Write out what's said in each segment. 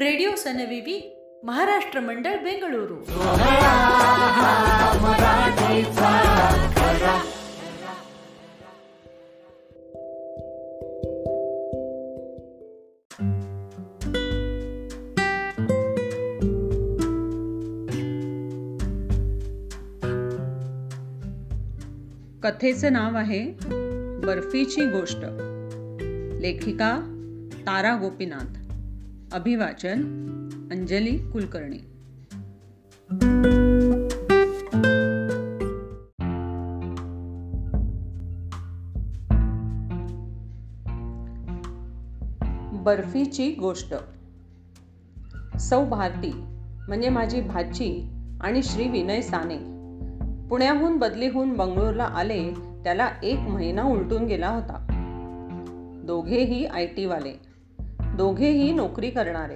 Radio सनविवी Maharashtra मंडळ बेंगळुरू कथेचं नाव आहे बर्फीची गोष्ट लेखिका तारा गोपीनाथ अभिवाचन अंजली कुलकर्णी. बर्फीची गोष्ट. सौ भारती म्हणजे माझी भाची आणि श्री विनय साने. पुण्याहून बदली होऊन बंगळूरला आले त्याला एक महिना उलटून गेला होता. दोघेही आय टीवाले दोघेही नोकरी करणारे.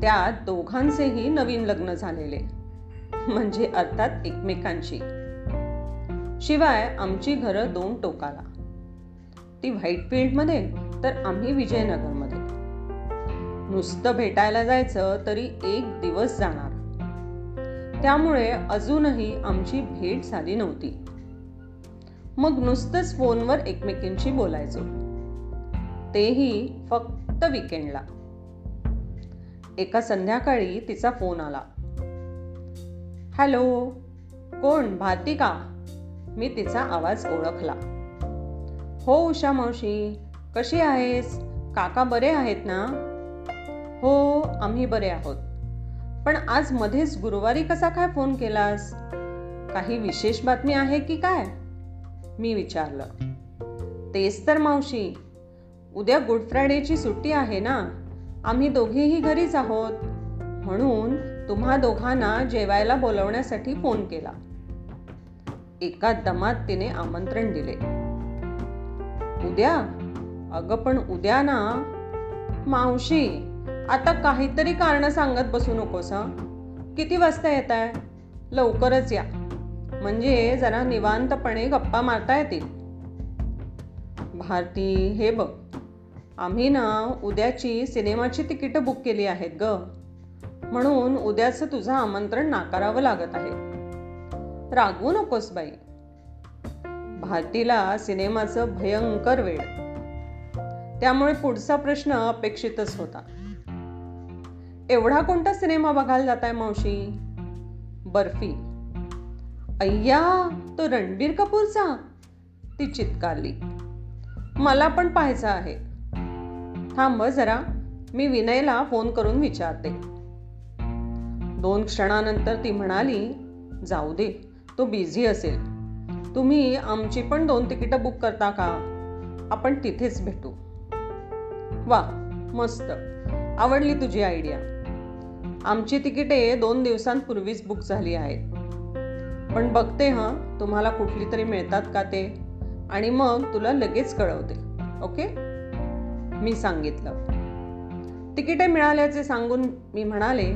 त्या दोघांचेही नवीन लग्न झालेले. म्हणजे अर्थात एकमेकांशी शिवाय आमची घरं दोन टोकाला. ती व्हाईट फील्डमध्ये तर आम्ही विजयनगरमध्ये. नुसतं भेटायला जायचं तरी एक दिवस जाणार. त्यामुळे अजूनही आमची भेट झाली नव्हती. मग नुसतंच फोनवर एकमेकींशी बोलायचो. तेही फक्त फक्त विकेंडला एका संध्याकाळी तिचा फोन आला. हॅलो कोण? भारती का? मी तिचा आवाज ओळखला. हो उषा मावशी. कशी आहेस? काका बरे आहेत ना? हो आम्ही बरे आहोत. पण आज मध्येच गुरुवारी कसा काय फोन केलास? काही विशेष बातमी आहे की काय? मी विचारलं. तेच तर मावशी. उद्या गुड फ्रायडेची सुट्टी आहे ना? आम्ही दोघेही घरीच आहोत. म्हणून तुम्हा दोघांना जेवायला बोलवण्यासाठी फोन केला. एका दमात तिने आमंत्रण दिले. उद्या? अगं पण उद्या ना? मावशी आता काहीतरी कारण सांगत बसू नकोस किती वाजता येत आहे लवकरच या. म्हणजे जरा निवांतपणे गप्पा मारता येतील. भारती हे बघ. आम्ही ना उद्याची सिनेमाची तिकीटं बुक केली आहेत ग. म्हणून उद्याचं तुझं आमंत्रण नाकारावं लागत आहे. रागवू नकोस बाई. भारतीला सिनेमाचं भयंकर वेळ त्यामुळे पुढचा प्रश्न अपेक्षितच होता. एवढा कोणता सिनेमा बघायला जाताय मावशी? बर्फी. अय्या तो रणबीर कपूरचा? ती चित्कारली मला पण पाहायचा आहे. थांब जरा. मी विनयला फोन करून विचारते. दोन क्षणानंतर ती म्हणाली जाऊ दे तो बिझी असेल. तुम्ही आमची पण दोन तिकीटं बुक करता का? आपण तिथेच भेटू. वा मस्त. आवडली तुझी आयडिया. आमची तिकिटे दोन दिवसांपूर्वीच बुक झाली आहेत. पण बघते हां तुम्हाला कुठली तरी मिळतात का ते? आणि मग तुला लगेच कळवते. ओके? मी सांगितलं. तिकिटे मिळाल्याचे सांगून मी म्हणाले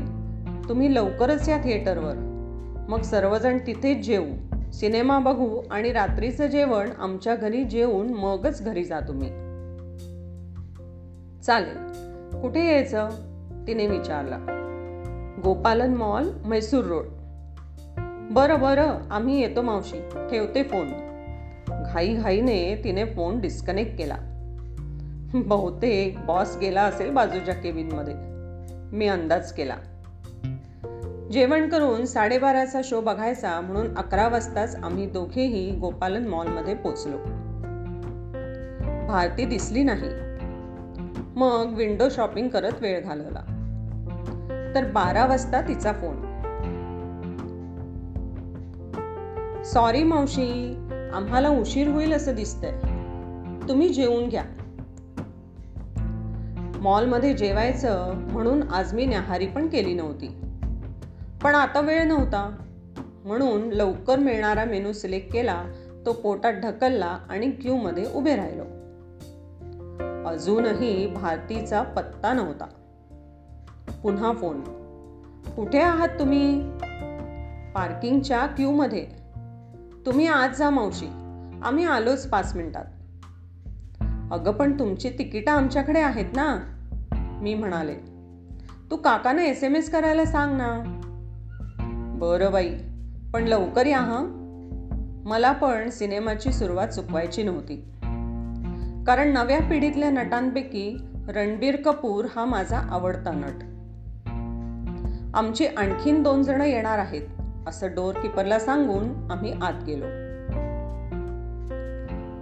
तुम्ही लवकरच या थिएटरवर. मग सर्वजण तिथेच जेवू सिनेमा बघू आणि रात्रीचं जेवण आमच्या घरी जेवून मगच घरी जा तुम्ही. चालेल. कुठे यायचं? तिने विचारलं. Gopalan mall Mysore road. बरं बरं. आम्ही येतो मावशी. ठेवते फोन. घाई घाईने तिने फोन डिस्कनेक्ट केला. बहुतेक बॉस गेला असेल बाजूच्या केबिनमध्ये मी अंदाज केला. जेवण करून साडेबाराचा शो बघायचा म्हणून अकरा वाजताच आम्ही दोघेही गोपालन मॉलमध्ये पोचलो भारती दिसली नाही. मग विंडो शॉपिंग करत वेळ घालवला. तर बारा वाजता तिचा फोन सॉरी मावशी आम्हाला उशीर होईल असं दिसतंय. तुम्ही जेवून घ्या. मॉलमध्ये जेवायचं म्हणून आज मी न्याहारी पण केली नव्हती. पण आता वेळ नव्हता. म्हणून लवकर मिळणारा मेनू सिलेक्ट केला तो पोटात ढकलला आणि क्यूमध्ये उभे राहिलो. अजूनही भारतीचा पत्ता नव्हता. पुन्हा फोन. कुठे आहात तुम्ही? पार्किंगच्या क्यूमध्ये. तुम्ही आज जा मावशी. आम्ही आलोच पाच मिनिटात. अगं पण तुमची तिकीटं आमच्याकडे आहेत ना. मी म्हणाले तू काकांना एस एम एस करायला सांग ना. बरं बाई पण लवकर या हां. मला पण सिनेमाची सुरुवात चुकवायची नव्हती. कारण नव्या पिढीतल्या नटांपैकी रणबीर कपूर हा माझा आवडता नट. आमची आणखीन दोन जण येणार आहेत असं डोरकीपरला सांगून आम्ही आत गेलो.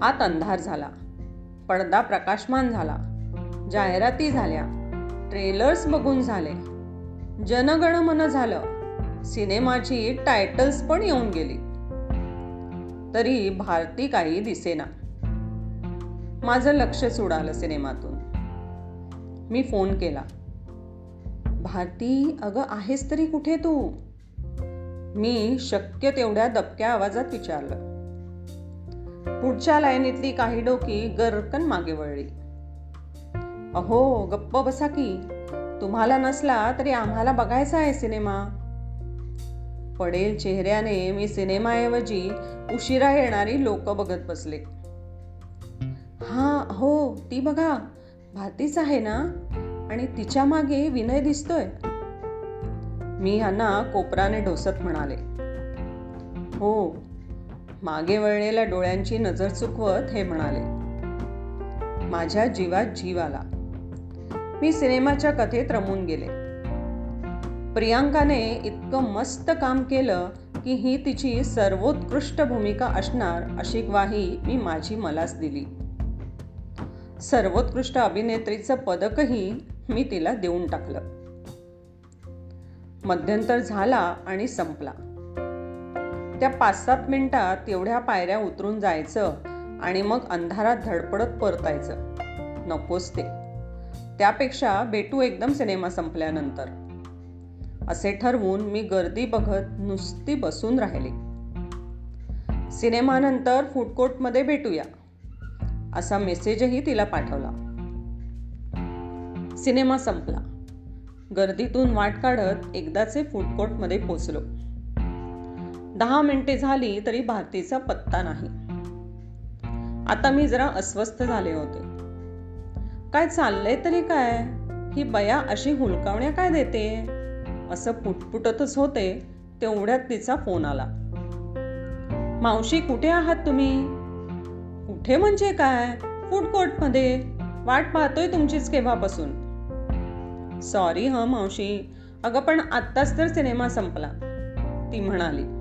आत अंधार झाला. पडदा प्रकाशमान झाला. जाहिराती झाल्या. ट्रेलर्स बघून झाले. जनगणमन झालं. सिनेमाची टायटल्स पण येऊन गेली. तरी भारती काही दिसेना. माझं लक्षच उडालं सिनेमातून. मी फोन केला. भारती अगं आहेस तरी कुठे तू? मी शक्य तेवढ्या दबक्या आवाजात विचारलं. पुढच्या लाईनीतली काही डोकी गरकन मागे वळली. अहो गप्प बसा की. तुम्हाला नसला तरी आम्हाला बघायचा आहे सिनेमा. पडेल चेहऱ्याने मी सिनेमाऐवजी उशिरा येणारी लोक बघत बसले. हा हो ती बघा. भारतीच आहे ना? आणि तिच्यामागे विनय दिसतोय. मी ह्यांना कोपराने ढोसत म्हणाले. हो मागे वळलेल्या डोळ्यांची नजर चुकवत हे म्हणाले माझ्या जीवात जीव आला. मी सिनेमाच्या कथेत रमून गेले. प्रियांकाने इतकं मस्त काम केलं की ही तिची सर्वोत्कृष्ट भूमिका असणार अशी ग्वाही मी माझी मलाच दिली. सर्वोत्कृष्ट अभिनेत्रीचं पदकही मी तिला देऊन टाकलं. मध्यंतर झाला आणि संपला. त्या पाच सात मिनिटात एवढ्या पायऱ्या उतरून जायचं आणि मग अंधारात धडपडत परतायचं. नकोच ते. त्यापेक्षा भेटू एकदम सिनेमा संपल्यानंतर. असे ठरवून मी गर्दी बघत नुसती बसून राहिली. सिनेमानंतर फूड कोर्टमध्ये भेटूया असा मेसेजही तिला पाठवला. सिनेमा संपला. गर्दीतून वाट काढत एकदाचे फूड कोर्टमध्ये पोचलो. दहा मिनिटे झाली तरी भारतीचा पत्ता नाही. आता मी जरा अस्वस्थ झाले होते. काय चाललंय तरी काय? ही बया अशी हुलकावण्या काय देते? असं पुटपुटतच होते तेवढ्यात तिचा फोन आला. मावशी कुठे आहात तुम्ही? कुठे म्हणजे काय? फूड कोर्टमध्ये. वाट पाहतोय तुमचीच केव्हापासून. सॉरी ह मावशी. अगं पण आत्ताच तर सिनेमा संपला. ती म्हणाली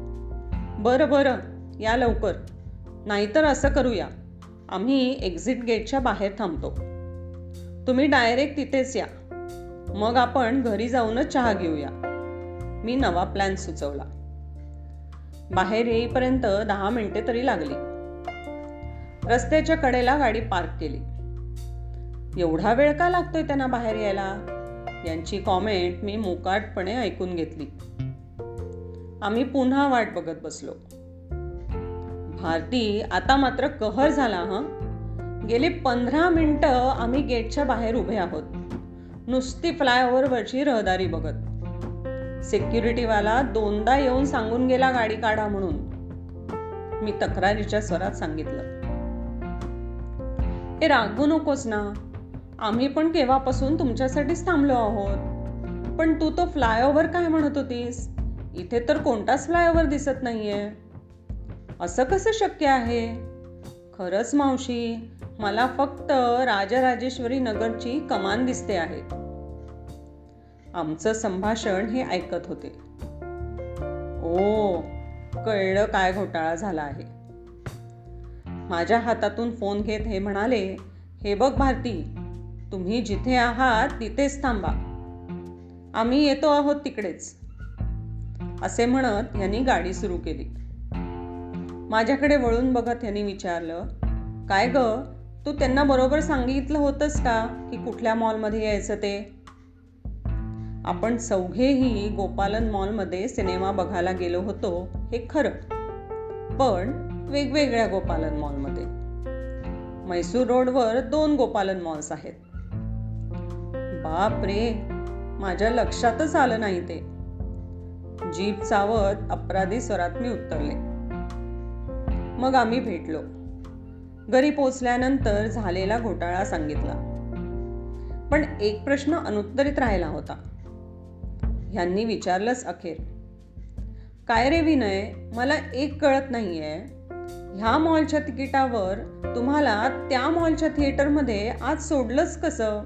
बरं बरं. या लवकर. नाहीतर असं करूया. आम्ही एक्झिट गेटच्या बाहेर थांबतो. तुम्ही डायरेक्ट तिथेच या. मग आपण घरी जाऊनच चहा घेऊया. मी नवा प्लॅन सुचवला. बाहेर येईपर्यंत दहा मिनिटे तरी लागली. रस्त्याच्या कडेला गाडी पार्क केली. एवढा वेळ का लागतोय त्यांना बाहेर यायला? यांची कॉमेंट मी मोकाटपणे ऐकून घेतली. आम्ही पुन्हा वाट बघत बसलो. भारती आता मात्र कहर झाला हा? गेली पंधरा मिनटं आम्ही गेटच्या बाहेर उभे आहोत. नुसती फ्लायओव्हरवरची रहदारी बघत. सिक्युरिटीवाला दोनदा येऊन सांगून गेला गाडी काढा म्हणून. मी तक्रारीच्या स्वरात सांगितलं. ए रागू नकोस ना. आम्ही पण केव्हापासून तुमच्यासाठीच थांबलो आहोत. पण तू तो फ्लायओव्हर काय म्हणत होतीस? इथे तर कोणताच फ्लायओव्हर दिसत नाहीये. असं कसं शक्य आहे? खरंच मावशी मला फक्त राजराजेश्वरी नगरची कमान दिसते आहे. आमचं संभाषण हे ऐकत होते. ओ कळलं काय घोटाळा झाला आहे. माझ्या हातातून फोन घेत हे म्हणाले हे बघ भारती तुम्ही जिथे आहात तिथेच थांबा. आम्ही येतो आहोत तिकडेच. असे म्हणत यांनी गाडी सुरू केली. माझ्याकडे वळून बघत यांनी विचारलं काय ग तू त्यांना बरोबर सांगितलं होतंस का की कुठल्या मॉलमध्ये यायचं ते? आपण चौघेही गोपालन मॉलमध्ये सिनेमा बघायला गेलो होतो हे खरं. पण वेगवेगळ्या गोपालन मॉलमध्ये. मैसूर रोडवर दोन गोपालन मॉल्स आहेत. बाप रे माझ्या लक्षातच आलं नाही ते. जीप चावत अपराधी स्वरात मी उतरले. मग आम्ही भेटलो. घरी पोचल्यानंतर झालेला घोटाळा सांगितला. पण एक प्रश्न अनुत्तरित राहिला होता. ह्यांनी विचारलंच अखेर. काय रे विनय मला एक कळत नाहीये. ह्या मॉलच्या तिकिटावर तुम्हाला त्या मॉलच्या थिएटरमध्ये आज सोडलंच कसं?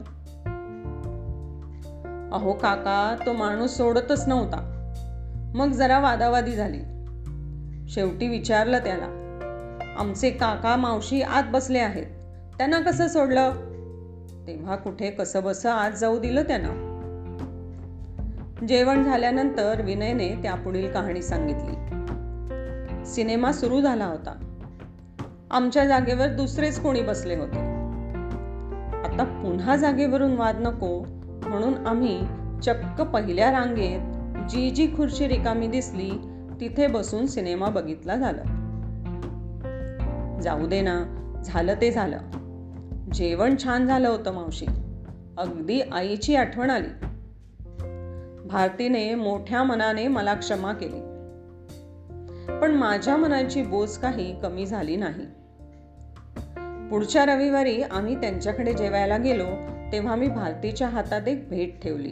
अहो काका तो माणूस सोडतच नव्हता. मग जरा वादावादी झाली. शेवटी विचारलं त्याला आमचे काका मावशी आत बसले आहेत त्यांना कसं सोडलं? तेव्हा कुठे कसं बसं आत जाऊ दिलं त्यानं. जेवण झाल्यानंतर विनयने त्यापुढील कहाणी सांगितली. सिनेमा सुरू झाला होता. आमच्या जागेवर दुसरेच कोणी बसले होते. आता पुन्हा जागेवरून वाद नको म्हणून आम्ही चक्क पहिल्या रांगेत जी जी खुर्ची रिकामी दिसली तिथे बसून सिनेमा बघितला झाला. जाऊ दे ना झालं ते झालं. जेवण छान झालं होतं मावशी. अगदी आईची आठवण आली. भारतीने मोठ्या मनाने मला क्षमा केली. पण माझ्या मनाची बोज काही कमी झाली नाही. पुढच्या रविवारी आम्ही त्यांच्याकडे जेवायला गेलो तेव्हा मी भारतीच्या हातात एक भेट ठेवली.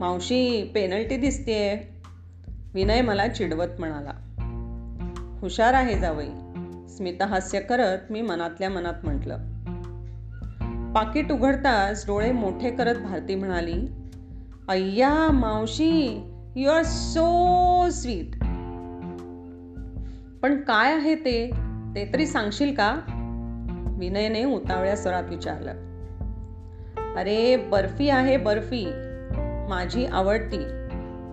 मावशी पेनल्टी दिसतेय. विनय मला चिडवत म्हणाला. हुशार आहे जावई. स्मिता हास्य करत मी मनातल्या मनात म्हटलं. पाकिट उघडताच डोळे मोठे करत भारती म्हणाली अय्या मावशी यू आर सो स्वीट पण काय आहे ते? ते तरी सांगशील का? विनयने उतावळ्या स्वरात विचारलं. अरे बर्फी आहे बर्फी. माझी आवडती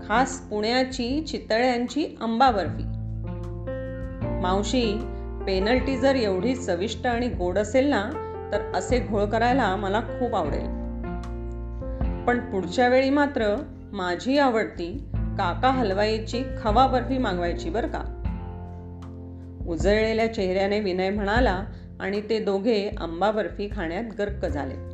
खास पुण्याची चितळ्यांची आंबा बर्फी मावशी पेनल्टी जर एवढी चविष्ट आणि गोड असेल ना तर असे घोळ करायला मला खूप आवडेल. पण पुढच्या वेळी मात्र माझी आवडती काका हलवाईची खवा बर्फी मागवायची बरं का. उजळलेल्या चेहऱ्याने विनय म्हणाला आणि ते दोघे आंबा बर्फी खाण्यात गर्क झाले.